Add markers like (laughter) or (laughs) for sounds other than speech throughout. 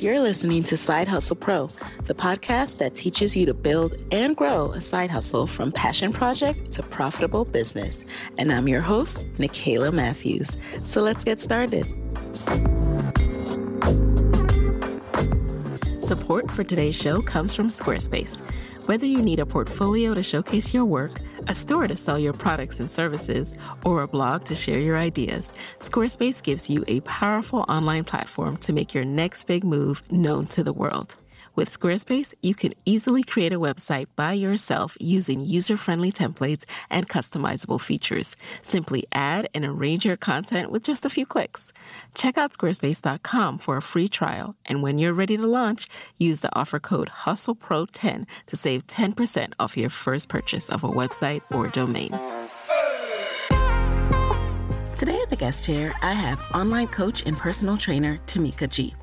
You're listening to Side Hustle Pro, the podcast that teaches you to build and grow a side hustle from passion project to profitable business. And I'm your host, Nicaila Matthews. So let's get started. Support for today's show comes from Squarespace. Whether you need a portfolio to showcase your work, a store to sell your products and services, or a blog to share your ideas, Squarespace gives you a powerful online platform to make your next big move known to the world. With Squarespace, you can easily create a website by yourself using user friendly templates and customizable features. Simply add and arrange your content with just a few clicks. Check out squarespace.com for a free trial, and when you're ready to launch, use the offer code HustlePro10 to save 10% off your first purchase of a website or domain. Today at the guest chair, I have online coach and personal trainer Tameika G.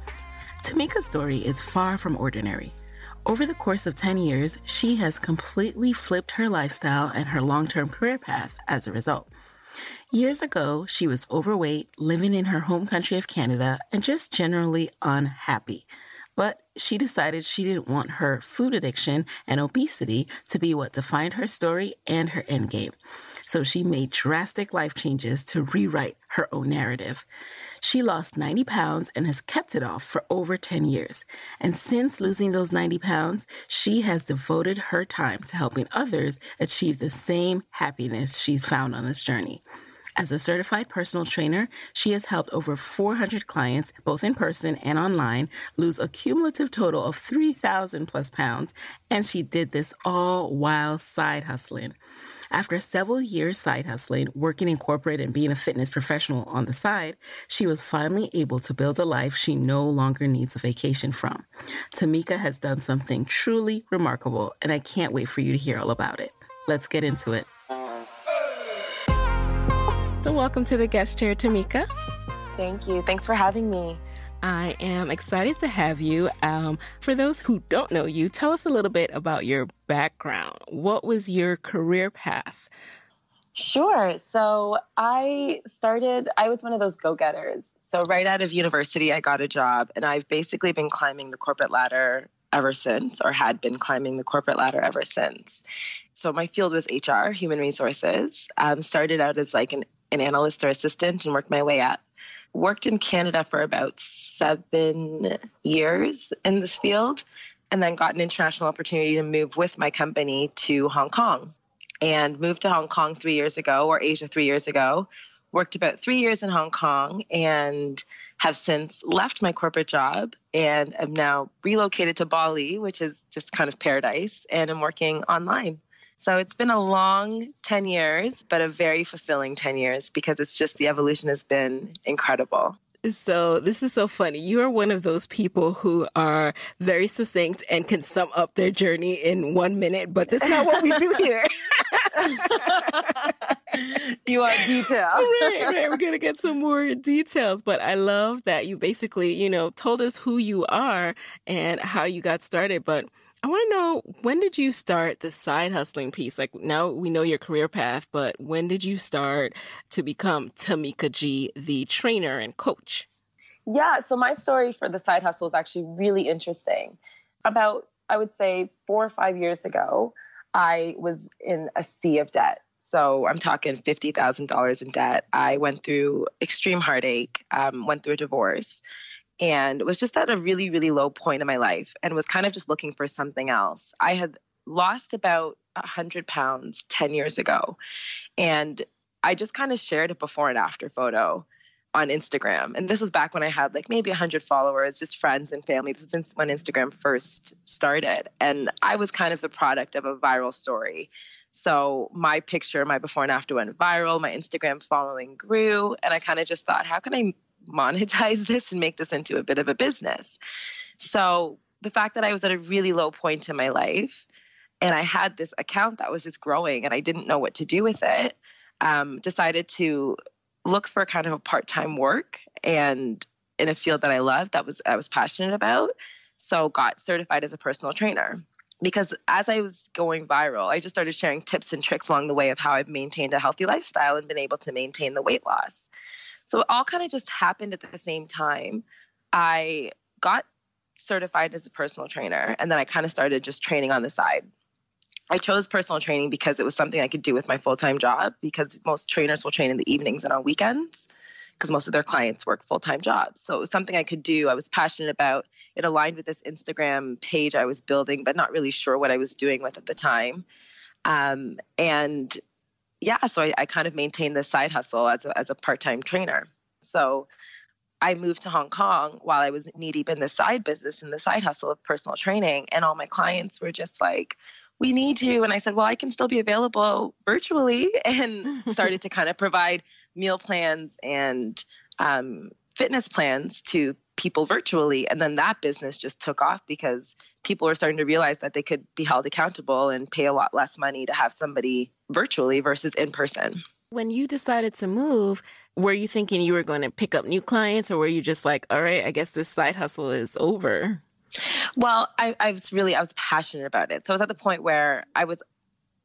Tameika's story is far from ordinary. Over the course of 10 years, she has completely flipped her lifestyle and her long term career path as a result. Years ago, she was overweight, living in her home country of Canada, and just generally unhappy. But she decided she didn't want her food addiction and obesity to be what defined her story and her endgame. So she made drastic life changes to rewrite her own narrative. She lost 90 pounds and has kept it off for over 10 years. And since losing those 90 pounds, she has devoted her time to helping others achieve the same happiness she's found on this journey. As a certified personal trainer, she has helped over 400 clients, both in person and online, lose a cumulative total of 3,000 plus pounds, and she did this all while side hustling. After several years side hustling, working in corporate and being a fitness professional on the side, she was finally able to build a life she no longer needs a vacation from. Tameika has done something truly remarkable, and I can't wait for you to hear all about it. Let's get into it. So, welcome to the guest chair, Tameika. Thank you. Thanks for having me. I am excited to have you. Um, for those who don't know you, tell us a little bit about your background. What was your career path? Sure. So I started, I was one of those go getters. So right out of university, I got a job, and I've basically been climbing the corporate ladder ever since, or had been climbing the corporate ladder ever since. So my field was HR, human resources. Um, started out as like an, an analyst or assistant and worked my way up worked in Canada for about seven years in this field, and then got an international opportunity to move with my company to Hong Kong. And moved to Hong Kong three years ago, or Asia three years ago, worked about three years in Hong Kong and have since left my corporate job and am now relocated to Bali, which is just kind of paradise, and I'm working online. So it's been a long 10 years, but a very fulfilling 10 years because it's just the evolution has been incredible. So this is so funny. You are one of those people who are very succinct and can sum up their journey in one minute, but that's not what we do (laughs) here. (laughs) you want details. (laughs) right, right. We're gonna get some more details, but I love that you basically, you know, told us who you are and how you got started. But I want to know when did you start the side hustling piece? Like now we know your career path, but when did you start to become Tameika G, the trainer and coach? Yeah, so my story for the side hustle is actually really interesting. About, I would say, four or five years ago, I was in a sea of debt. So I'm talking $50,000 in debt. I went through extreme heartache, um, went through a divorce, and was just at a really, really low point in my life and was kind of just looking for something else. I had lost about 100 pounds 10 years ago. And I just kind of shared a before and after photo on Instagram. And this was back when I had like maybe 100 followers, just friends and family. This was when Instagram first started. And I was kind of the product of a viral story. So my picture, my before and after went viral. My Instagram following grew. And I kind of just thought, how can I monetize (laughs) this and make this into a bit of a business? So the fact that I was at a really low point in my life and I had this account that was just growing and I didn't know what to do with it, um, decided to look for kind of a part-time work and in a field that I loved that was I was passionate about. So got certified as a personal trainer. Because as I was going viral, I just started sharing tips and tricks along the way of how I've maintained a healthy lifestyle and been able to maintain the weight loss. So it all kind of just happened at the same time. I got certified as a personal trainer and then I kind of started just training on the side. I chose personal training because it was something I could do with my full time job because most trainers will train in the evenings and on weekends because most of their clients work full time jobs. So it was something I could do. I was passionate about. It aligned with this Instagram page I was building, but not really sure what I was doing with at the time. Um, and yeah, so I, I kind of maintained this side hustle as a, as a part time trainer. So I moved to Hong Kong while I was knee deep in the side business and the side hustle of personal training. And all my clients were just like, we need you. And I said, well, I can still be available virtually (laughs) and started to kind of provide meal plans and um, fitness plans to people virtually. And then that business just took off because people were starting to realize that they could be held accountable and pay a lot less money to have somebody virtually versus in person. When you decided to move, were you thinking you were going to pick up new clients or were you just like, all right, I guess this side hustle is over? Well, I, I was really I was passionate about it. So I was at the point where I was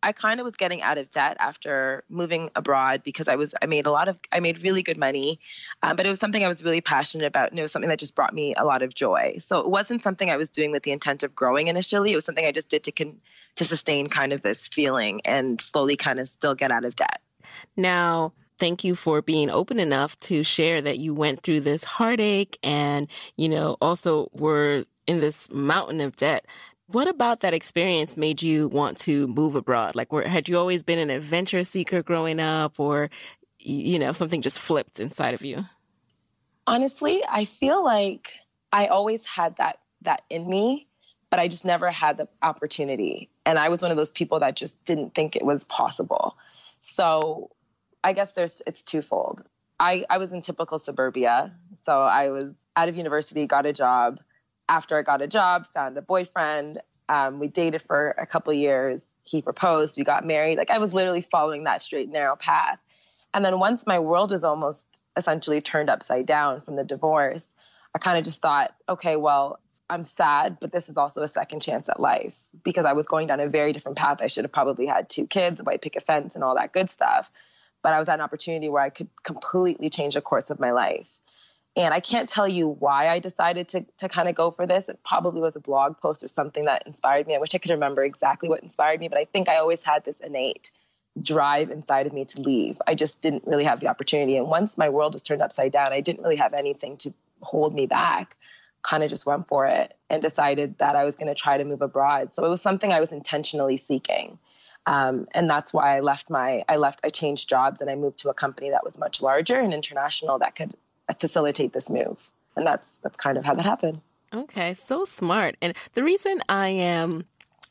I kind of was getting out of debt after moving abroad because I was I made a lot of I made really good money, um, but it was something I was really passionate about, and it was something that just brought me a lot of joy. So it wasn't something I was doing with the intent of growing initially. It was something I just did to con- to sustain kind of this feeling and slowly kind of still get out of debt. Now, thank you for being open enough to share that you went through this heartache and you know also were in this mountain of debt. What about that experience made you want to move abroad? Like, were, had you always been an adventure seeker growing up, or you know, something just flipped inside of you? Honestly, I feel like I always had that that in me, but I just never had the opportunity. And I was one of those people that just didn't think it was possible. So, I guess there's it's twofold. I, I was in typical suburbia. So I was out of university, got a job, after I got a job, found a boyfriend. Um, we dated for a couple years. He proposed. We got married. Like I was literally following that straight narrow path. And then once my world was almost essentially turned upside down from the divorce, I kind of just thought, okay, well, I'm sad, but this is also a second chance at life because I was going down a very different path. I should have probably had two kids, a white picket fence, and all that good stuff. But I was at an opportunity where I could completely change the course of my life. And I can't tell you why I decided to, to kind of go for this. It probably was a blog post or something that inspired me. I wish I could remember exactly what inspired me, but I think I always had this innate drive inside of me to leave. I just didn't really have the opportunity. And once my world was turned upside down, I didn't really have anything to hold me back. Kind of just went for it and decided that I was going to try to move abroad. So it was something I was intentionally seeking. Um, and that's why I left my, I left, I changed jobs and I moved to a company that was much larger and international that could facilitate this move. And that's, that's kind of how that happened. Okay, so smart. And the reason I am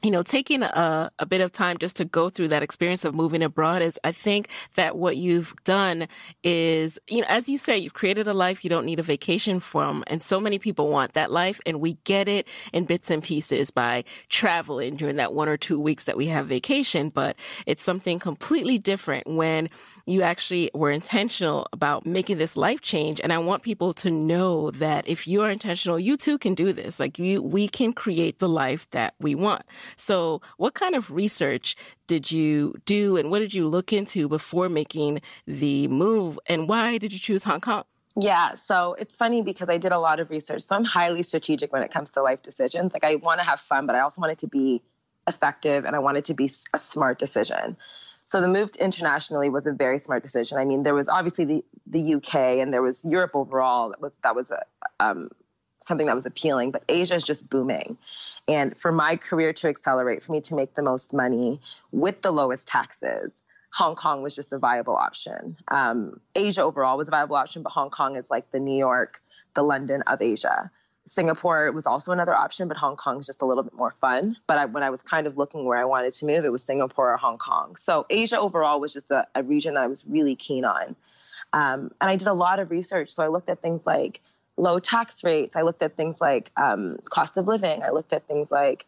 you know, taking a, a bit of time just to go through that experience of moving abroad is I think that what you've done is, you know, as you say, you've created a life you don't need a vacation from. And so many people want that life. And we get it in bits and pieces by traveling during that one or two weeks that we have vacation. But it's something completely different when you actually were intentional about making this life change. And I want people to know that if you are intentional, you too can do this. Like you, we can create the life that we want. So what kind of research did you do and what did you look into before making the move? And why did you choose Hong Kong? Yeah, so it's funny because I did a lot of research. So I'm highly strategic when it comes to life decisions. Like I want to have fun, but I also want it to be effective and I want it to be a smart decision. So the move internationally was a very smart decision. I mean, there was obviously the, the UK and there was Europe overall that was that was a, um, something that was appealing, but Asia is just booming. And for my career to accelerate, for me to make the most money with the lowest taxes, Hong Kong was just a viable option. Um, Asia overall was a viable option, but Hong Kong is like the New York, the London of Asia. Singapore was also another option, but Hong Kong is just a little bit more fun. But I, when I was kind of looking where I wanted to move, it was Singapore or Hong Kong. So Asia overall was just a, a region that I was really keen on. Um, and I did a lot of research. So I looked at things like low tax rates. I looked at things like um, cost of living. I looked at things like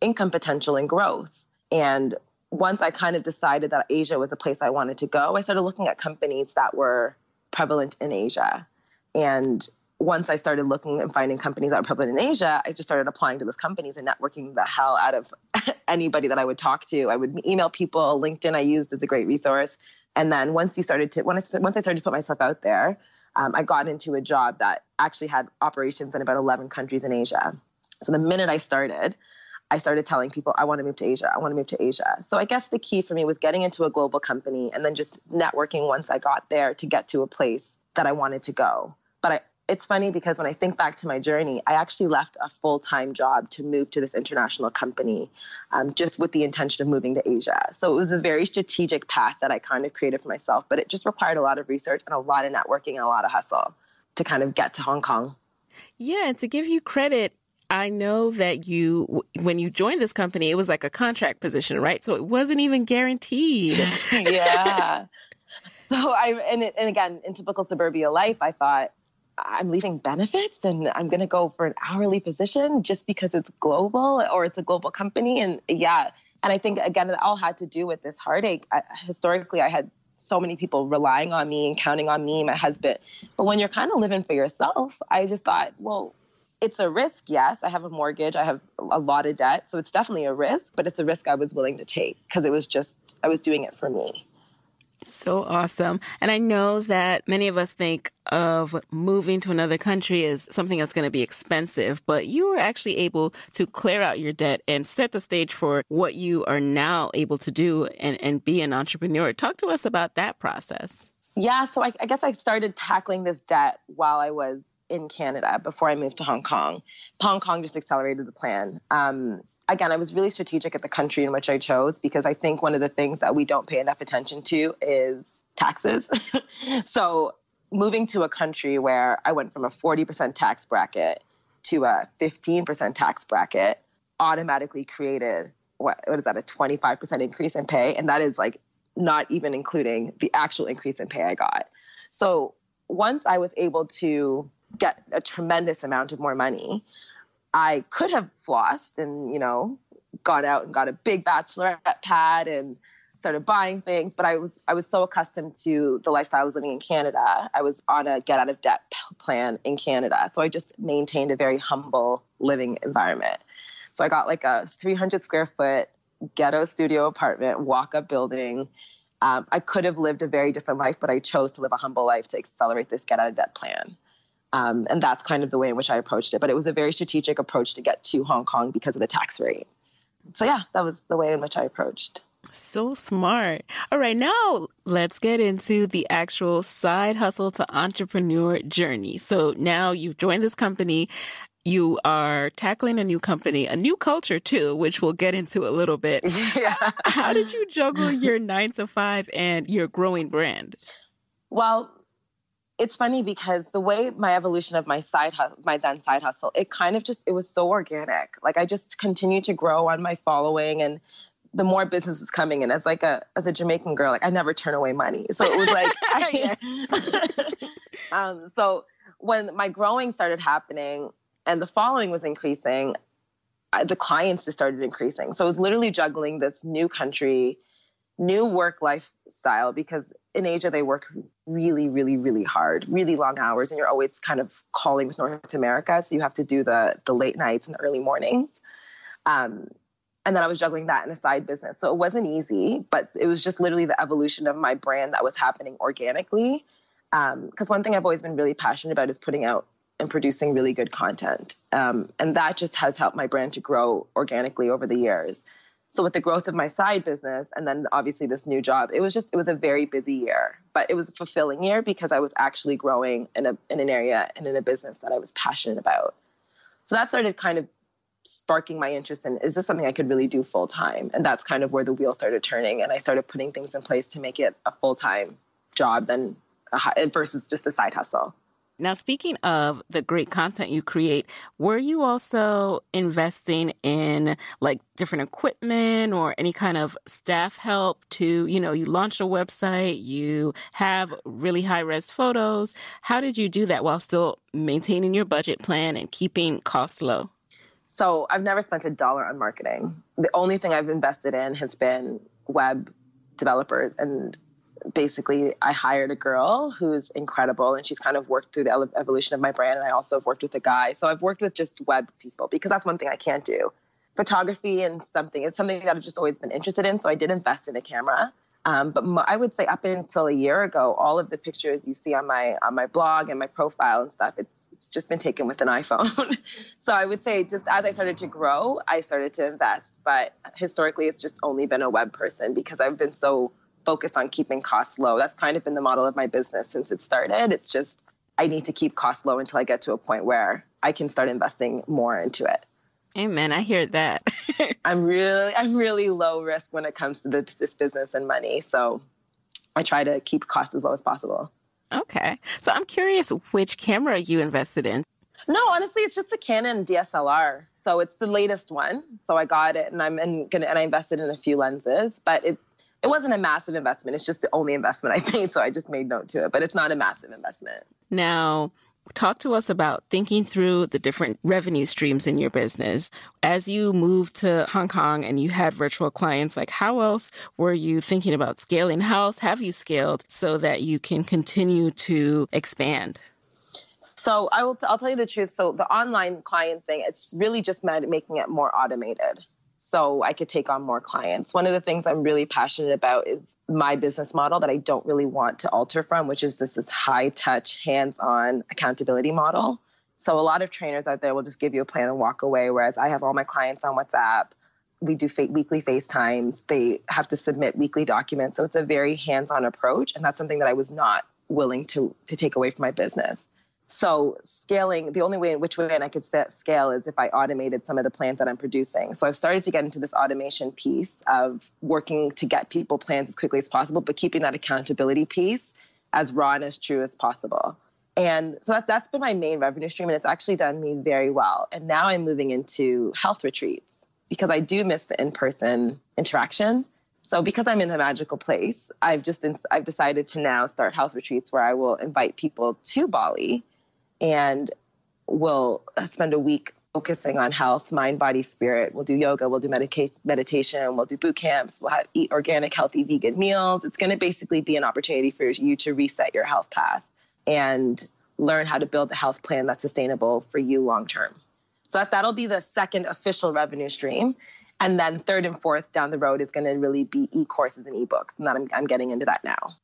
income potential and growth. And once I kind of decided that Asia was a place I wanted to go, I started looking at companies that were prevalent in Asia. And once I started looking and finding companies that were prevalent in Asia, I just started applying to those companies and networking the hell out of (laughs) anybody that I would talk to. I would email people. LinkedIn I used as a great resource. And then once you started to, once I started to put myself out there, um, I got into a job that actually had operations in about 11 countries in Asia. So the minute I started, I started telling people, I want to move to Asia. I want to move to Asia. So I guess the key for me was getting into a global company and then just networking once I got there to get to a place that I wanted to go. But I it's funny because when I think back to my journey, I actually left a full time job to move to this international company um, just with the intention of moving to Asia. So it was a very strategic path that I kind of created for myself, but it just required a lot of research and a lot of networking and a lot of hustle to kind of get to Hong Kong. Yeah, and to give you credit, I know that you, when you joined this company, it was like a contract position, right? So it wasn't even guaranteed. (laughs) yeah. So I, and, it, and again, in typical suburbia life, I thought, I'm leaving benefits and I'm going to go for an hourly position just because it's global or it's a global company. And yeah. And I think, again, it all had to do with this heartache. I, historically, I had so many people relying on me and counting on me, my husband. But when you're kind of living for yourself, I just thought, well, it's a risk. Yes, I have a mortgage, I have a lot of debt. So it's definitely a risk, but it's a risk I was willing to take because it was just, I was doing it for me. So awesome. And I know that many of us think of moving to another country as something that's going to be expensive, but you were actually able to clear out your debt and set the stage for what you are now able to do and, and be an entrepreneur. Talk to us about that process. Yeah, so I, I guess I started tackling this debt while I was in Canada before I moved to Hong Kong. Hong Kong just accelerated the plan. Um, again, I was really strategic at the country in which I chose because I think one of the things that we don't pay enough attention to is taxes. (laughs) so moving to a country where I went from a 40% tax bracket to a 15% tax bracket automatically created what, what is that a 25% increase in pay and that is like not even including the actual increase in pay I got. So once I was able to get a tremendous amount of more money, I could have flossed and, you know, gone out and got a big bachelorette pad and started buying things, but I was I was so accustomed to the lifestyle I was living in Canada. I was on a get out of debt plan in Canada. So I just maintained a very humble living environment. So I got like a 300 square foot ghetto studio apartment, walk up building. Um, I could have lived a very different life, but I chose to live a humble life to accelerate this get out of debt plan. Um, and that's kind of the way in which I approached it. But it was a very strategic approach to get to Hong Kong because of the tax rate. So, yeah, that was the way in which I approached. So smart. All right, now let's get into the actual side hustle to entrepreneur journey. So now you've joined this company you are tackling a new company, a new culture too, which we'll get into a little bit. (laughs) Yeah. How did you juggle your nine to five and your growing brand? Well, it's funny because the way my evolution of my side hustle, my then side hustle, it kind of just it was so organic. Like I just continued to grow on my following and the more business was coming in as like a as a Jamaican girl, like I never turn away money. So it was like (laughs) I, (laughs) um so when my growing started happening and the following was increasing, I, the clients just started increasing. So I was literally juggling this new country, new work lifestyle because in Asia they work really, really, really hard, really long hours, and you're always kind of calling with North America, so you have to do the the late nights and early mornings. Um, and then I was juggling that in a side business, so it wasn't easy, but it was just literally the evolution of my brand that was happening organically. Because um, one thing I've always been really passionate about is putting out and producing really good content, um, and that just has helped my brand to grow organically over the years. So with the growth of my side business and then obviously this new job, it was just it was a very busy year, but it was a fulfilling year because I was actually growing in a in an area and in a business that I was passionate about. So that started kind of sparking my interest in is this something I could really do full time? And that's kind of where the wheel started turning and I started putting things in place to make it a full time job than a, versus just a side hustle. Now, speaking of the great content you create, were you also investing in like different equipment or any kind of staff help to, you know, you launched a website, you have really high res photos. How did you do that while still maintaining your budget plan and keeping costs low? So I've never spent a dollar on marketing. The only thing I've invested in has been web developers and basically I hired a girl who's incredible and she's kind of worked through the evolution of my brand. And I also have worked with a guy. So I've worked with just web people because that's one thing I can't do. Photography and something, it's something that I've just always been interested in. So I did invest in a camera. Um, but I would say up until a year ago, all of the pictures you see on my on my blog and my profile and stuff, it's it's just been taken with an iPhone. (laughs) so I would say just as I started to grow, I started to invest. But historically, it's just only been a web person because I've been so focused on keeping costs low. That's kind of been the model of my business since it started. It's just I need to keep costs low until I get to a point where I can start investing more into it. Amen. I hear that. (laughs) I'm really I'm really low risk when it comes to this, this business and money. So I try to keep costs as low as possible. Okay. So I'm curious which camera you invested in. No, honestly, it's just a Canon DSLR. So it's the latest one. So I got it and I'm in, gonna and I invested in a few lenses, but it it wasn't a massive investment. It's just the only investment I made, so I just made note to it. But it's not a massive investment. Now, talk to us about thinking through the different revenue streams in your business. As you moved to Hong Kong and you had virtual clients, like how else were you thinking about scaling? How else have you scaled so that you can continue to expand? So I will. T- I'll tell you the truth. So the online client thing, it's really just meant making it more automated so I could take on more clients. One of the things I'm really passionate about is my business model that I don't really want to alter from, which is this, this high touch, hands on accountability model. So a lot of trainers out there will just give you a plan and walk away, whereas I have all my clients on WhatsApp. We do fa- weekly FaceTimes. They have to submit weekly documents. So it's a very hands on approach. And that's something that I was not willing to, to take away from my business. So scaling, the only way in which way I could set scale is if I automated some of the plans that I'm producing. So I've started to get into this automation piece of working to get people plans as quickly as possible, but keeping that accountability piece as raw and as true as possible. And so that, that's been my main revenue stream, and it's actually done me very well. And now I'm moving into health retreats because I do miss the in-person interaction. So because I'm in a magical place, I've just I've decided to now start health retreats where I will invite people to Bali and we'll spend a week focusing on health, mind, body, spirit. We'll do yoga, we'll do medica- meditation, we'll do boot camps, we'll have, eat organic, healthy, vegan meals. It's going to basically be an opportunity for you to reset your health path and learn how to build a health plan that's sustainable for you long term. So that, that'll be the second official revenue stream. And then third and fourth down the road is going to really be e-courses and ebooks. And that I'm, I'm getting into that now.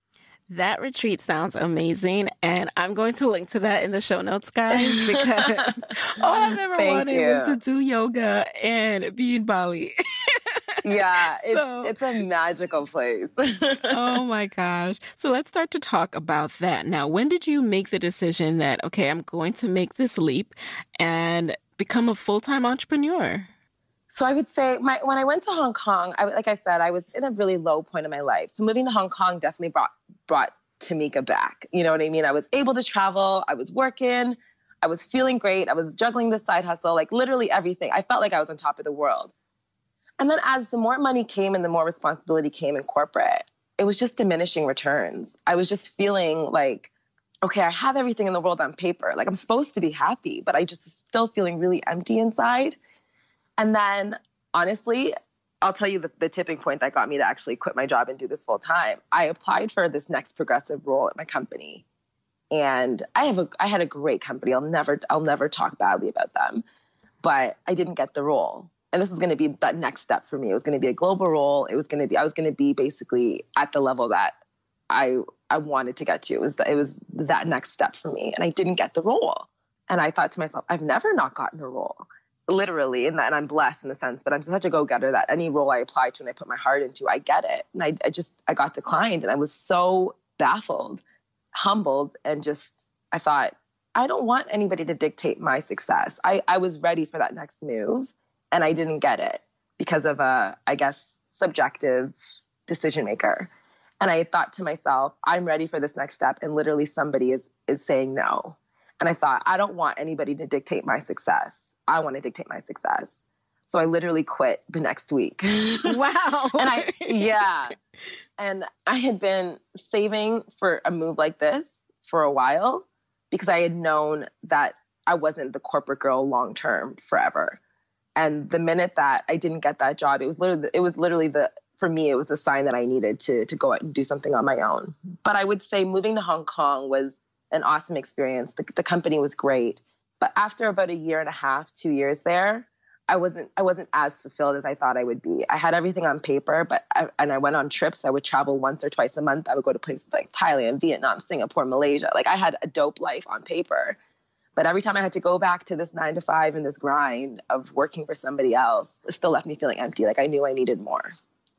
That retreat sounds amazing. And I'm going to link to that in the show notes, guys, because (laughs) all I've ever wanted you. was to do yoga and be in Bali. (laughs) yeah, it's, so, it's a magical place. (laughs) oh my gosh. So let's start to talk about that. Now, when did you make the decision that, okay, I'm going to make this leap and become a full time entrepreneur? So I would say my when I went to Hong Kong, I like I said, I was in a really low point in my life. So moving to Hong Kong definitely brought brought Tameika back. You know what I mean? I was able to travel. I was working. I was feeling great. I was juggling this side hustle, like literally everything. I felt like I was on top of the world. And then as the more money came and the more responsibility came in corporate, it was just diminishing returns. I was just feeling like, okay, I have everything in the world on paper. Like I'm supposed to be happy, but I just was still feeling really empty inside. And then honestly, I'll tell you the, the tipping point that got me to actually quit my job and do this full time. I applied for this next progressive role at my company. And I have a I had a great company. I'll never I'll never talk badly about them. But I didn't get the role. And this was going to be that next step for me. It was going to be a global role. It was going to be I was going to be basically at the level that I I wanted to get to. It was it was that next step for me. And I didn't get the role. And I thought to myself, I've never not gotten a role literally in that and I'm blessed in a sense, but I'm such a go-getter that any role I apply to and I put my heart into, I get it. And I, I just I got declined and I was so baffled, humbled, and just I thought, I don't want anybody to dictate my success. I, I was ready for that next move and I didn't get it because of a, I guess, subjective decision maker. And I thought to myself, I'm ready for this next step. And literally somebody is is saying no. And I thought, I don't want anybody to dictate my success. I want to dictate my success. So I literally quit the next week. (laughs) (laughs) Wow. and I, yeah. And I had been saving for a move like this for a while because I had known that I wasn't the corporate girl long term forever. And the minute that I didn't get that job, it was literally it was literally the for me it was the sign that I needed to to go out and do something on my own. But I would say moving to Hong Kong was an awesome experience. The, the company was great. But after about a year and a half, two years there, I wasn't I wasn't as fulfilled as I thought I would be. I had everything on paper, but I, and I went on trips. I would travel once or twice a month. I would go to places like Thailand, Vietnam, Singapore, Malaysia. Like I had a dope life on paper. But every time I had to go back to this nine to five and this grind of working for somebody else, it still left me feeling empty. Like I knew I needed more.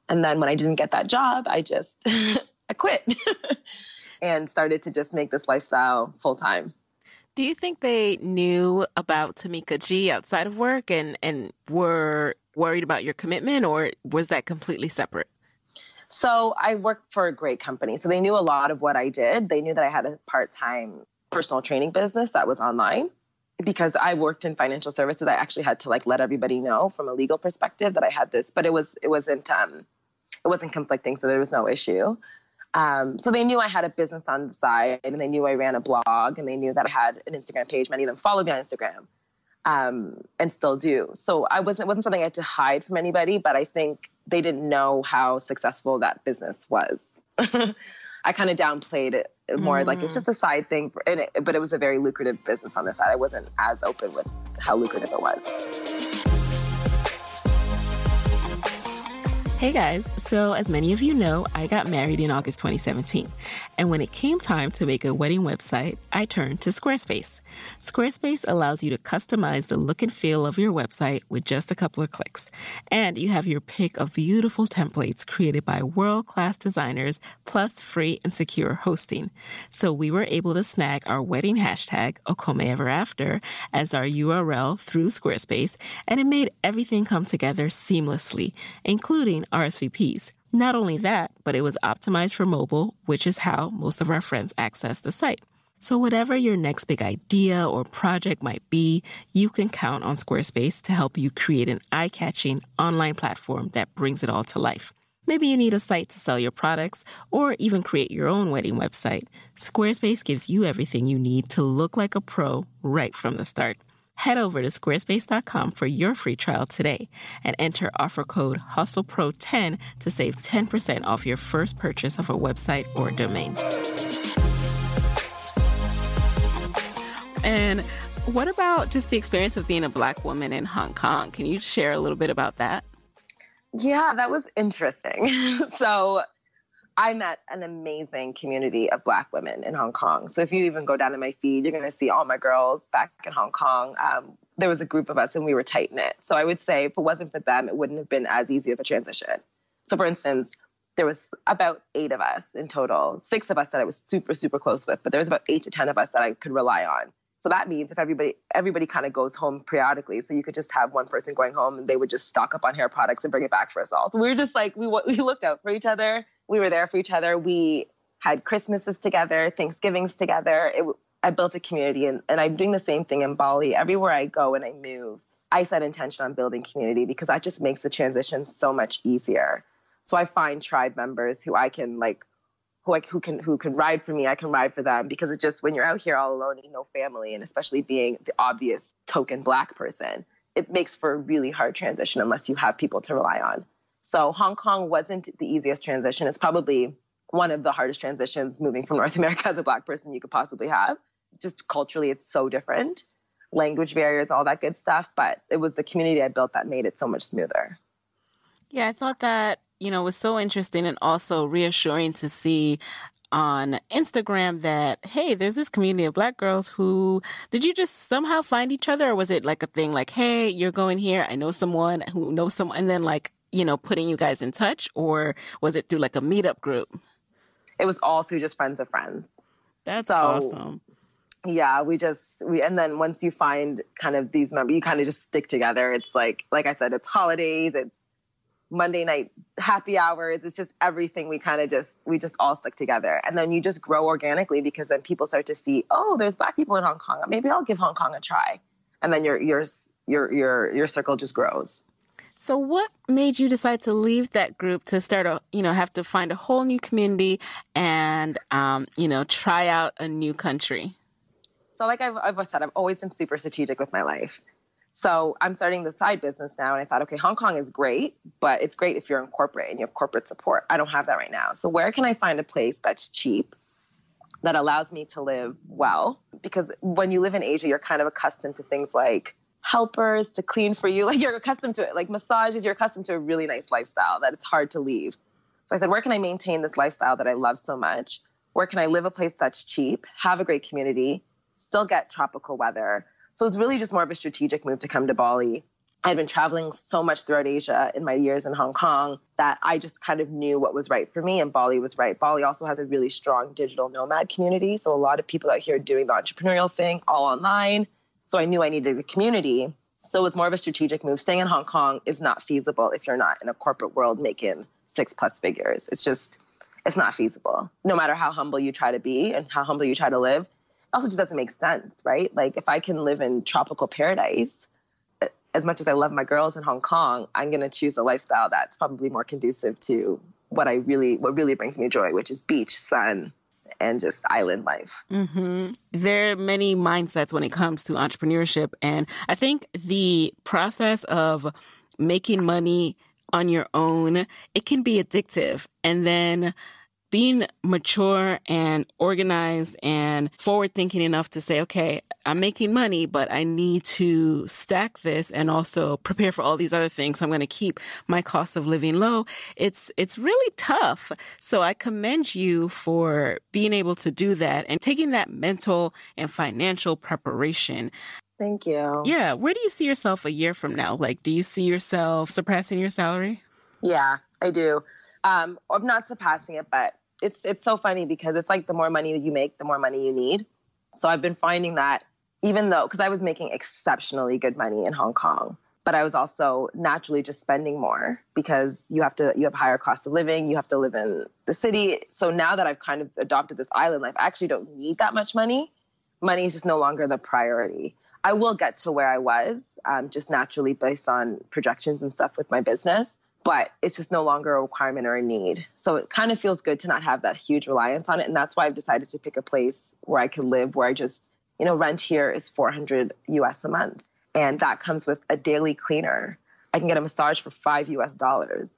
And then when I didn't get that job, I just (laughs) I quit (laughs) and started to just make this lifestyle full time. Do you think they knew about Tameika G outside of work and, and were worried about your commitment, or was that completely separate? So I worked for a great company. So they knew a lot of what I did. They knew that I had a part time personal training business that was online. Because I worked in financial services, I actually had to like let everybody know from a legal perspective that I had this, but it was it wasn't um it wasn't conflicting, so there was no issue. Um, so they knew I had a business on the side, and they knew I ran a blog, and they knew that I had an Instagram page. Many of them followed me on Instagram, um, and still do. So I wasn't it wasn't something I had to hide from anybody, but I think they didn't know how successful that business was. (laughs) I kind of downplayed it more, mm. like it's mm. just a side thing, it, but it was a very lucrative business on the side. I wasn't as open with how lucrative it was. Hey guys, so as many of you know, I got married in August 2017. And when it came time to make a wedding website, I turned to Squarespace. Squarespace allows you to customize the look and feel of your website with just a couple of clicks. And you have your pick of beautiful templates created by world class designers, plus free and secure hosting. So we were able to snag our wedding hashtag, Okome Ever After, as our URL through Squarespace, and it made everything come together seamlessly, including RSVPs. Not only that, but it was optimized for mobile, which is how most of our friends access the site. So, whatever your next big idea or project might be, you can count on Squarespace to help you create an eye catching online platform that brings it all to life. Maybe you need a site to sell your products or even create your own wedding website. Squarespace gives you everything you need to look like a pro right from the start. Head over to squarespace.com for your free trial today and enter offer code HustlePro10 to save 10% off your first purchase of a website or domain. And what about just the experience of being a Black woman in Hong Kong? Can you share a little bit about that? Yeah, that was interesting. (laughs) so, I met an amazing community of Black women in Hong Kong. So if you even go down to my feed, you're going to see all my girls back in Hong Kong. Um, there was a group of us and we were tight knit. So I would say if it wasn't for them, it wouldn't have been as easy of a transition. So for instance, there was about eight of us in total, six of us that I was super, super close with, but there was about eight to 10 of us that I could rely on. So that means if everybody everybody kind of goes home periodically, so you could just have one person going home and they would just stock up on hair products and bring it back for us all. So we were just like we (laughs) we looked out for each other. We were there for each other. We had Christmases together, Thanksgivings together. It, I built a community, and, and I'm doing the same thing in Bali. Everywhere I go and I move, I set intention on building community because that just makes the transition so much easier. So I find tribe members who I can like who I, who can who can ride for me, I can ride for them because it's just when you're out here all alone and no family, and especially being the obvious token black person, it makes for a really hard transition unless you have people to rely on. So Hong Kong wasn't the easiest transition. It's probably one of the hardest transitions moving from North (laughs) America as a black person you could possibly have. Just culturally, it's so different, language barriers, all that good stuff. But it was the community I built that made it so much smoother. Yeah, I thought that you know, was so interesting and also reassuring to see on Instagram that, hey, there's this community of black girls who, did you just somehow find each other? Or was it like a thing like, hey, you're going here. I know someone who knows someone. And then like, you know, putting you guys in touch? Or was it through like a meetup group? It was all through just friends of friends. That's so, awesome. Yeah, we just we and then once you find kind of these members, you kind of just stick together. It's like like I said, it's holidays, it's Monday night happy hours. It's just everything we kind of just we just all stick together. And then you just grow organically because then people start to see, oh, there's black people in Hong Kong. Maybe I'll give Hong Kong a try. And then your your your your your circle just grows. So what made you decide to leave that group to start a, you know, have to find a whole new community and, um, you know, try out a new country? So like I've, I've said, I've always been super strategic with my life. So I'm starting the side business now. And I thought, okay, Hong Kong is great, but it's great if you're in corporate and you have corporate support. I don't have that right now. So where can I find a place that's cheap? That allows me to live well. Because when you live in Asia, you're kind of accustomed to things like helpers to clean for you. (laughs) Like you're accustomed to it, like massages, you're accustomed to a really nice lifestyle that it's hard to leave. So I said, where can I maintain this lifestyle that I love so much? Where can I live a place that's cheap, have a great community, still get tropical weather, so it's really just more of a strategic move to come to Bali. I'd been traveling so much throughout Asia in my years in Hong Kong that I just kind of knew what was right for me, and Bali was right. Bali also has a really strong digital nomad community. So a lot of people out here doing the entrepreneurial thing all online. So I knew I needed a community. So it was more of a strategic move. Staying in Hong Kong is not feasible if you're not in a corporate world making six plus figures. It's just, it's not feasible. No matter how humble you try to be and how humble you try to live, also just doesn't make sense, right? Like if I can live in tropical paradise, as much as I love my girls in Hong Kong, I'm going to choose a lifestyle that's probably more conducive to what I really, what really brings me joy, which is beach, sun, and just island life. Mm-hmm. There are many mindsets when it comes to entrepreneurship. And I think the process of making money on your own, it can be addictive. And then being mature and organized and forward thinking enough to say, okay, I'm making money, but I need to stack this and also prepare for all these other things. So I'm going to keep my cost of living low. It's, it's really tough. So I commend you for being able to do that and taking that mental and financial preparation. Thank you. Yeah. Where do you see yourself a year from now? Like, do you see yourself surpassing your salary? Yeah, I do. Um, I'm not surpassing it, but it's it's so funny because it's like the more money you make, the more money you need. So I've been finding that even though because I was making exceptionally good money in Hong Kong, but I was also naturally just spending more because you have to you have higher cost of living, you have to live in the city. So now that I've kind of adopted this island life, I actually don't need that much money. Money is just no longer the priority. I will get to where I was um, just naturally based on projections and stuff with my business but it's just no longer a requirement or a need. So it kind of feels good to not have that huge reliance on it. And that's why I've decided to pick a place where I can live, where I just, you know, rent here is 400 US a month. And that comes with a daily cleaner. I can get a massage for five US dollars.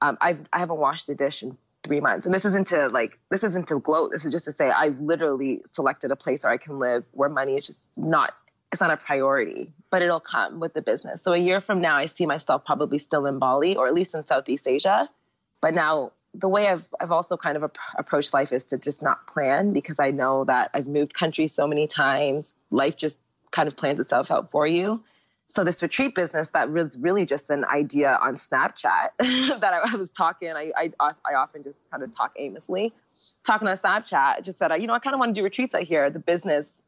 Um, I've, I haven't washed a dish in three months. And this isn't to like, this isn't to gloat. This is just to say I literally selected a place where I can live where money is just not it's not a priority, but it'll come with the business. So a year from now, I see myself probably still in Bali or at least in Southeast Asia. But now the way I've I've also kind of ap- approached life is to just not plan because I know that I've moved countries so many times. Life just kind of plans itself out for you. So this retreat business that was really just an idea on Snapchat (laughs) that I, I was talking. I, I I often just kind of talk aimlessly, talking on Snapchat. Just said, you know, I kind of want to do retreats out here. The business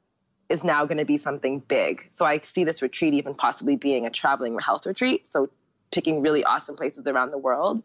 is now going to be something big. So I see this retreat even possibly being a traveling health retreat. So picking really awesome places around the world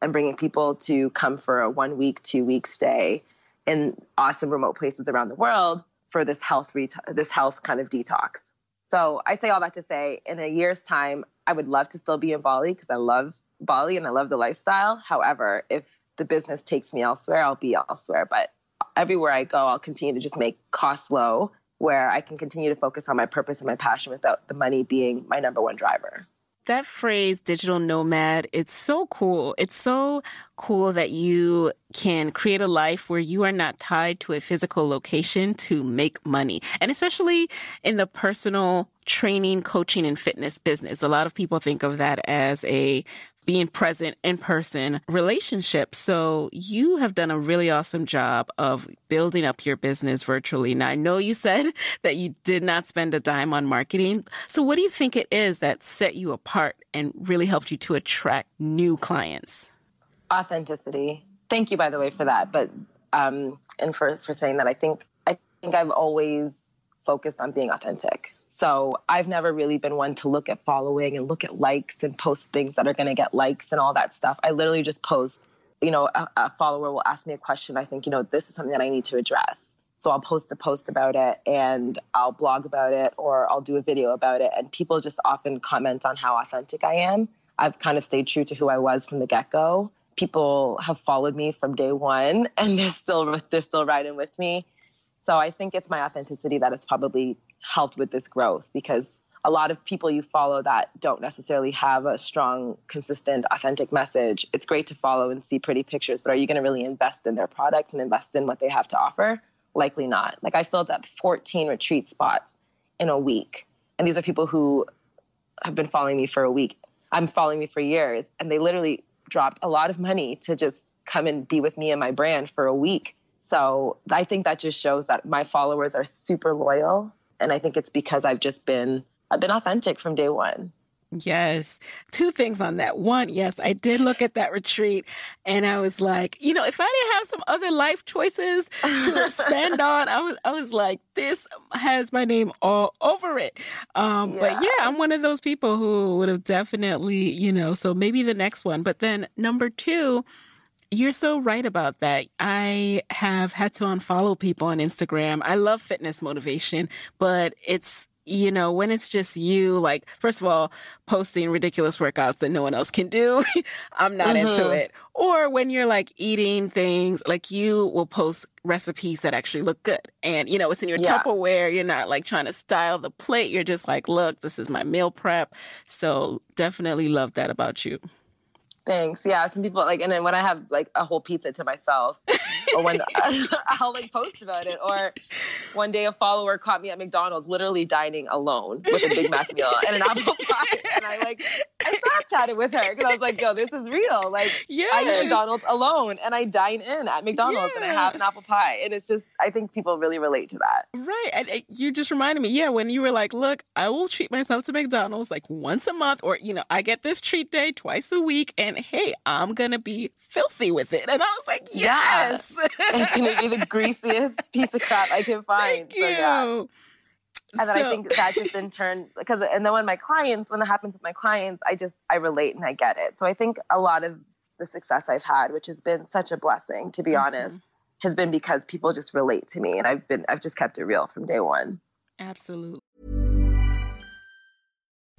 and bringing people to come for a one week, two week stay in awesome remote places around the world for this health ret- this health kind of detox. So I say all that to say, in a year's time, I would love to still be in Bali because I love Bali and I love the lifestyle. However, if the business takes me elsewhere, I'll be elsewhere. But everywhere I go, I'll continue to just make costs low where I can continue to focus on my purpose and my passion without the money being my number one driver. That phrase digital nomad it's so cool. It's so cool that you can create a life where you are not tied to a physical location to make money and especially in the personal training coaching and fitness business a lot of people think of that as a being present in person relationship. So you have done a really awesome job of building up your business virtually. Now I know you said (laughs) that you did not spend a dime on marketing. So what do you think it is that set you apart and really helped you to attract new clients? Authenticity. Thank you by the way for that. But um and for for saying that I think I think I've always focused on being authentic. So I've never really been one to look at following and look at likes and post things that are going to get likes and all that stuff. I literally just post, you know, a, a, follower will ask me a question. I think, you know, this is something that I need to address. So I'll post a post about it and I'll blog about it or I'll do a video about it. And people just often comment on how authentic I am. I've kind of stayed true to who I was from the get go. People have followed me from day one (laughs) and they're still they're still riding with me. So I think it's my authenticity that has probably helped with this growth because a lot of people you follow that don't necessarily have a strong, consistent, authentic message. It's great to follow and see pretty pictures, but are you going to really invest in their products and invest in what they have to offer? Likely not. Like I filled up 14 retreat spots in a week. And these are people who have been following me for a week. I'm following me for years. And they literally dropped a lot of money to just come and be with me and my brand for a week so I think that just shows that my followers are super loyal. And I think it's because I've just been, I've been authentic from day one. Yes. Two things on that. One, yes, I did look at that retreat and I was like, you know, if I didn't have some other life choices to spend (laughs) on, I was I was like, this has my name all over it. Um, yeah. but yeah, I'm one of those people who would have definitely, you know, so maybe the next one. But then number two, you're so right about that. I have had to unfollow people on Instagram. I love fitness motivation, but it's you know, when it's just you, like, first of all, posting ridiculous workouts that no one else can do, (laughs) I'm not mm-hmm. into it. Or when you're like eating things, like you will post recipes that actually look good. And, you know, it's in your yeah. Tupperware. You're not like trying to style the plate. You're just like, look, this is my meal prep. So definitely love that about you. Thanks. Yeah, some people like, and then when I have like a whole pizza to myself, or when (laughs) (laughs) I'll like post about it, or one day a follower caught me at McDonald's literally dining alone with a Big Mac meal and an apple (laughs) pie, and I like I Snapchatted with her because I was like, "Yo, this is real." Like, yes. I eat McDonald's alone, and I dine in at McDonald's, yeah. and I have an apple pie, and it's just I think people really relate to that. Right, and eh, you just reminded me, yeah, when you were like, "Look, I will treat myself to McDonald's like once a month, or you know, I get this treat day twice a week," and and hey, I'm gonna be filthy with it. And I was like, yes, it's gonna be the greasiest (laughs) piece of crap I can find. Thank you. Yeah. And then. I think that just in (laughs) turn, because and then when my clients, when it happens with my clients, I just I relate and I get it. So I think a lot of the success I've had, which has been such a blessing, to be mm-hmm. honest, has been because people just relate to me, and I've been I've just kept it real from day one. Absolutely.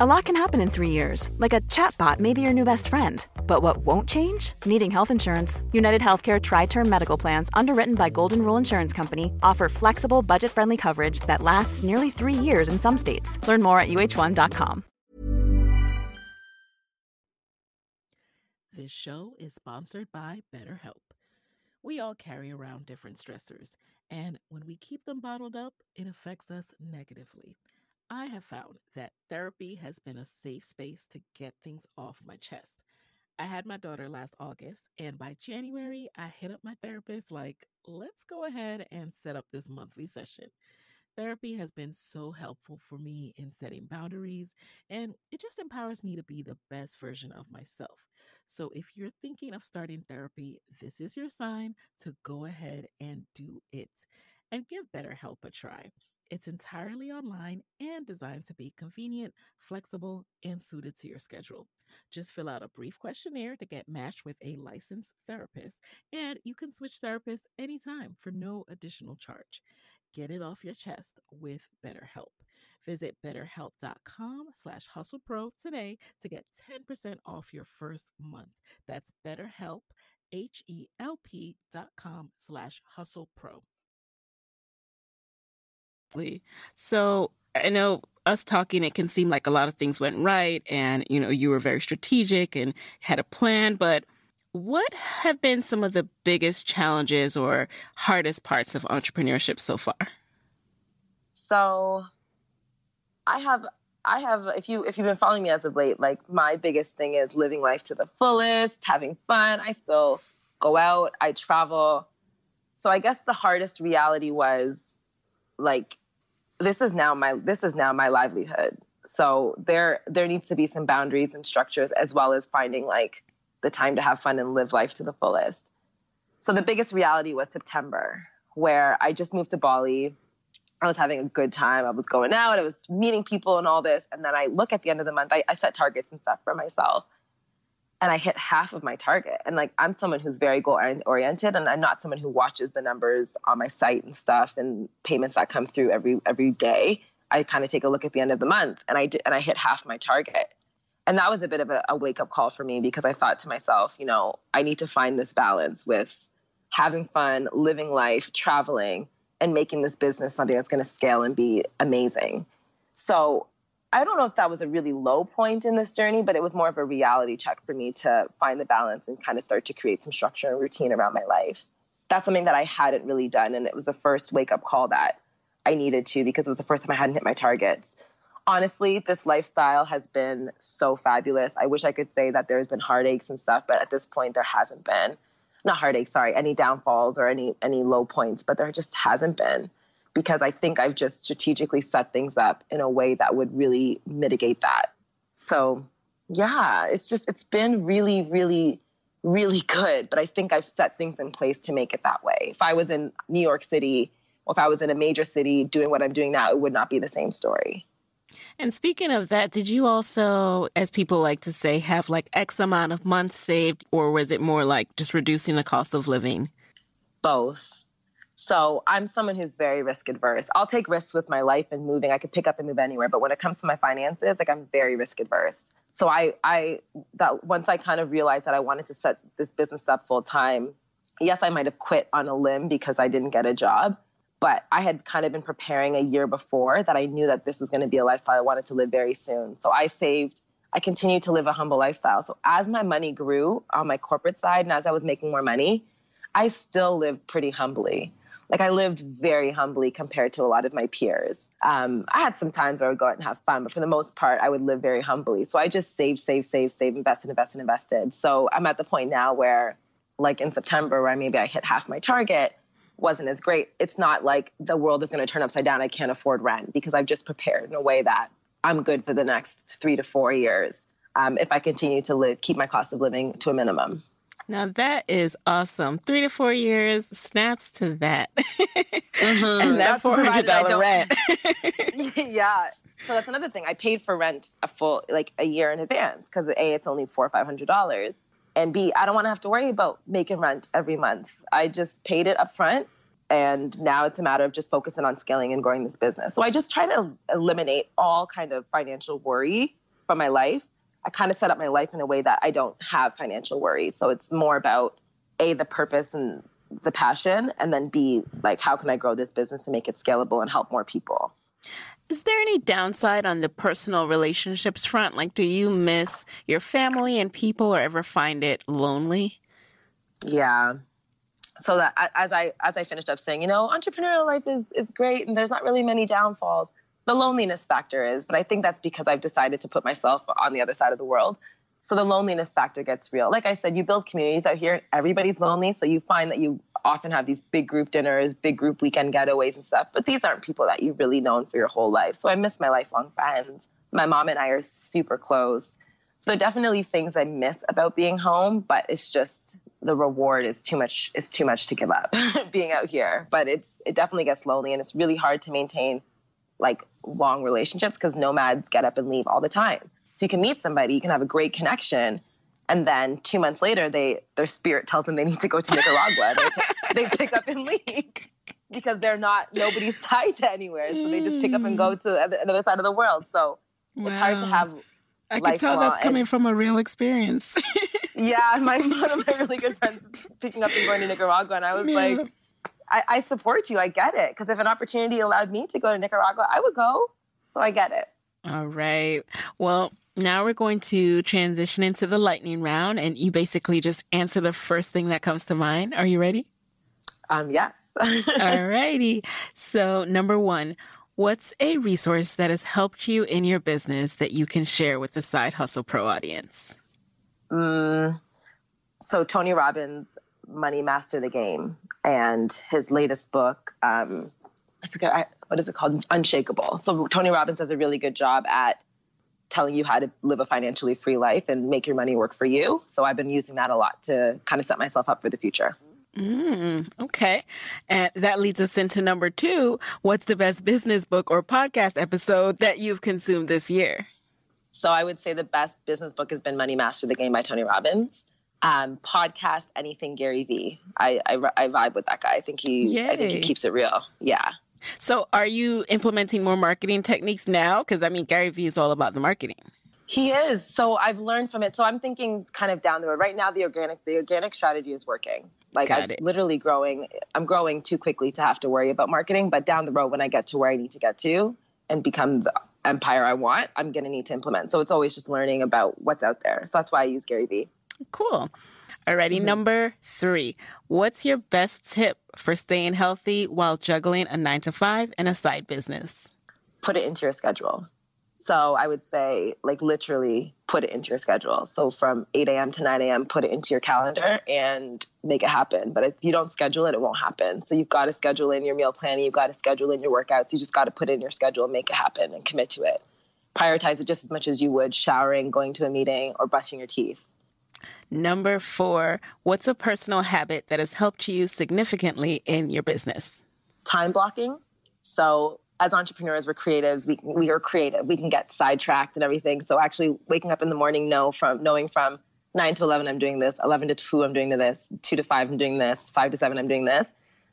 A lot can happen in three years, like a chatbot may be your new best friend. But what won't change? Needing health insurance. United Healthcare Tri Term Medical Plans, underwritten by Golden Rule Insurance Company, offer flexible, budget friendly coverage that lasts nearly three years in some states. Learn more at uh1.com. This show is sponsored by BetterHelp. We all carry around different stressors, and when we keep them bottled up, it affects us negatively. I have found that therapy has been a safe space to get things off my chest. I had my daughter last August, and by January, I hit up my therapist like, let's go ahead and set up this monthly session. Therapy has been so helpful for me in setting boundaries, and it just empowers me to be the best version of myself. So, if you're thinking of starting therapy, this is your sign to go ahead and do it and give BetterHelp a try. It's entirely online and designed to be convenient, flexible, and suited to your schedule. Just fill out a brief questionnaire to get matched with a licensed therapist, and you can switch therapists anytime for no additional charge. Get it off your chest with BetterHelp. Visit betterhelp.com slash hustlepro today to get 10% off your first month. That's betterhelp, H-E-L-P dot com slash hustlepro. So I know us talking, it can seem like a lot of things went right and, you know, you were very strategic and had a plan, but what have been some of the biggest challenges or hardest parts of entrepreneurship so far? So I have I have if you if you've been following me as of late, like my biggest thing is living life to the fullest, having fun. I still go out, I travel. So I guess the hardest reality was like this is now my this is now my livelihood. So there there needs to be some boundaries and structures as well as finding like the time to have fun and live life to the fullest. So the biggest reality was September, where I just moved to Bali. I was having a good time. I was going out, I was meeting people and all this. And then I look at the end of the month, I, I set targets and stuff for myself. And I hit half of my target. And like, I'm someone who's very goal oriented, and I'm not someone who watches the numbers on my site and stuff and payments that come through every every day. I kind of take a look at the end of the month, and I did, and I hit half my target and that was a bit of a, a wake up call for me because I thought to myself, you know, I need to find this balance with having fun, living life, traveling, and making this business something that's going to scale and be amazing. So I don't know if that was a really low point in this journey, but it was more of a reality check for me to find the balance and kind of start to create some structure and routine around my life. That's something that I hadn't really done. And it was the first wake up call that I needed to because it was the first time I hadn't hit my targets honestly, this lifestyle has been so fabulous. I wish I could say that there's been heartaches and stuff, but at this point, there hasn't been. Not heartaches, sorry, any downfalls or any any low points, but there just hasn't been because I think I've just strategically set things up in a way that would really mitigate that. So, yeah, it's just it's been really, really, really good. But I think I've set things in place to make it that way. If I was in New York City or if I was in a major city doing what I'm doing now, it would not be the same story. And speaking of that, did you also, as people like to say, have like X amount of months saved, or was it more like just reducing the cost of living? Both. So I'm someone who's very risk adverse. I'll take risks with my life and moving. I could pick up and move anywhere, but when it comes to my finances, like I'm very risk adverse. So I, I that once I kind of realized that I wanted to set this business up full time, yes, I might have quit on a limb because I didn't get a job but I had kind of been preparing a year before that I knew that this was going to be a lifestyle I wanted to live very soon. So I saved, I continued to live a humble lifestyle. So as my money grew on my corporate side and as I was making more money, I still lived pretty humbly. Like I lived very humbly compared to a lot of my peers. Um, I had some times where I would go out and have fun, but for the most part, I would live very humbly. So I just saved, saved, saved, saved, invested, invested, invested. So I'm at the point now where, like in September, where maybe I hit half my target wasn't as great, it's not like the world is going to turn upside down. I can't afford rent because I've just prepared in a way that I'm good for the next three to four years um, if I continue to live, keep my cost of living to a minimum. Now that is awesome. Three to four years snaps to that, (laughs) mm-hmm. and that four hundred dollar rent. (laughs) (laughs) yeah, so that's another thing. I paid for rent a full like a year in advance because a it's only four or five hundred dollars. And B, I don't want to have to worry about making rent every month. I just paid it up front and now it's a matter of just focusing on scaling and growing this business. So I just try to eliminate all kind of financial worry from my life. I kind of set up my life in a way that I don't have financial worries. So it's more about a the purpose and the passion and then b like how can I grow this business and make it scalable and help more people. Is there any downside on the personal relationships front? Like, do you miss your family and people or ever find it lonely? Yeah. So that as I as I finished up saying, you know, entrepreneurial life is is great and there's not really many downfalls. The loneliness factor is, but I think that's because I've decided to put myself on the other side of the world. So the loneliness factor gets real. Like I said, you build communities out here, everybody's lonely, so you find that you often have these big group dinners, big group weekend getaways and stuff, but these aren't people that you've really known for your whole life. So I miss my lifelong friends. My mom and I are super close. So there are definitely things I miss about being home, but it's just the reward is too much is too much to give up (laughs) being out here. But it's it definitely gets lonely and it's really hard to maintain like long relationships because nomads get up and leave all the time. So you can meet somebody, you can have a great connection, and then two months later, they their spirit tells them they need to go to Nicaragua. they, they pick up and leave (laughs) because they're not nobody's tied to anywhere, so they just pick up and go mm. to another side of the world. So wow. it's hard to have. I can tell that's coming from a real experience. yeah, my (laughs) one of my really good (laughs) friends picking up and going to Nicaragua, and I was like, I, I support you. I get it because if an opportunity allowed me to go to Nicaragua, I would go. So I get it. All right. Well, now we're going to transition into the lightning round, and you basically just answer the first thing that comes to mind. Are you ready? Um, yes. (laughs) All righty. So, number one, what's a resource that has helped you in your business that you can share with the Side Hustle Pro audience? Mm, so, Tony Robbins, Money Master the Game, and his latest book, um, I forget, I, what is it called? Unshakable. So, Tony Robbins does a really good job at telling you how to live a financially free life and make your money work for you. So I've been using that a lot to kind of set myself up for the future. Mm, okay. And that leads us into number two. What's the best business book or podcast episode that you've consumed this year? So I would say the best business book has been Money Master the Game by Tony Robbins. Um, podcast anything Gary Vee. I, I, I vibe with that guy. I think he Yay. I think he keeps it real. Yeah. So, are you implementing more marketing techniques now? Because I mean, Gary Vee is all about the marketing. He is. So I've learned from it. So I'm thinking kind of down the road. Right now, the organic the organic strategy is working. Like I'm literally growing. I'm growing too quickly to have to worry about marketing. But down the road, when I get to where I need to get to and become the empire I want, I'm going to need to implement. So it's always just learning about what's out there. So that's why I use Gary Vee. Cool. Alrighty, mm-hmm. number three. What's your best tip for staying healthy while juggling a nine to five and a side business? Put it into your schedule. So I would say, like, literally put it into your schedule. So from 8 a.m. to 9 a.m., put it into your calendar and make it happen. But if you don't schedule it, it won't happen. So you've got to schedule in your meal planning, you've got to schedule in your workouts. You just got to put it in your schedule and make it happen and commit to it. Prioritize it just as much as you would showering, going to a meeting, or brushing your teeth. Number four, what's a personal habit that has helped you significantly in your business? Time blocking. So as entrepreneurs, we're creatives. We we are creative. We can get sidetracked and everything. So actually, waking up in the morning, know from knowing from nine to eleven, I'm doing this. Eleven to two, I'm doing this. Two to five, I'm doing this. Five to seven, I'm doing this.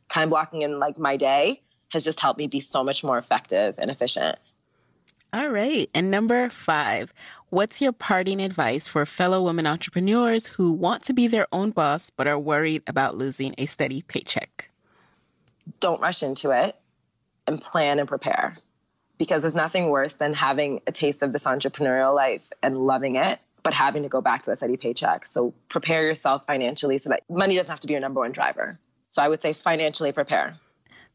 Time blocking in like my day has just helped me be so much more effective and efficient. All right. And number five, what's your parting advice for fellow women entrepreneurs who want to be their own boss but are worried about losing a steady paycheck? Don't rush into it and plan and prepare because there's nothing worse than having a taste of this entrepreneurial life and loving it, but having to go back to that steady paycheck. So prepare yourself financially so that money doesn't have to be your number one driver. So I would say financially prepare.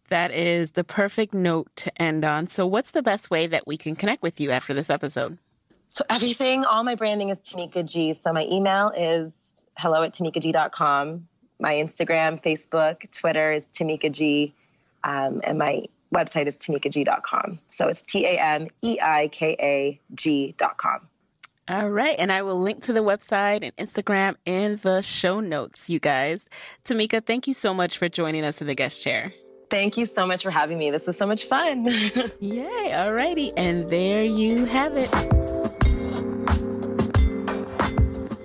That is the perfect note to end on. So, what's the best way that we can connect with you after this episode? So, everything, all my branding is Tameika G. So, my email is hello at tameikag.com. My Instagram, Facebook, Twitter is Tameika G. Um, and my website is tameikag.com. So, it's T A M E I K A G.com. All right. And I will link to the website and Instagram in the show notes, you guys. Tameika, thank you so much for joining us in the guest chair. Thank you so much for having me. This was so much fun. (laughs) Yay. All righty. And there you have it.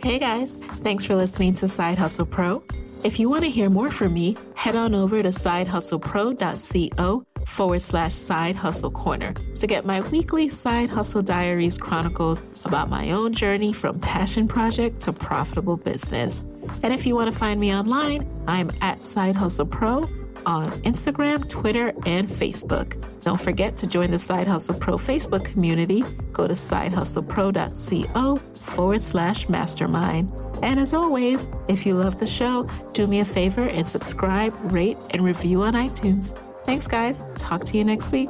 Hey guys, thanks for listening to Side Hustle Pro. If you want to hear more from me, head on over to sidehustlepro.co forward slash side hustle corner to get my weekly side hustle diaries chronicles about my own journey from passion project to profitable business. And if you want to find me online, I'm at Side Hustle Pro on Instagram, Twitter, and Facebook. Don't forget to join the Side Hustle Pro Facebook community. Go to sidehustlepro.co forward slash mastermind. And as always, if you love the show, do me a favor and subscribe, rate, and review on iTunes. Thanks, guys. Talk to you next week.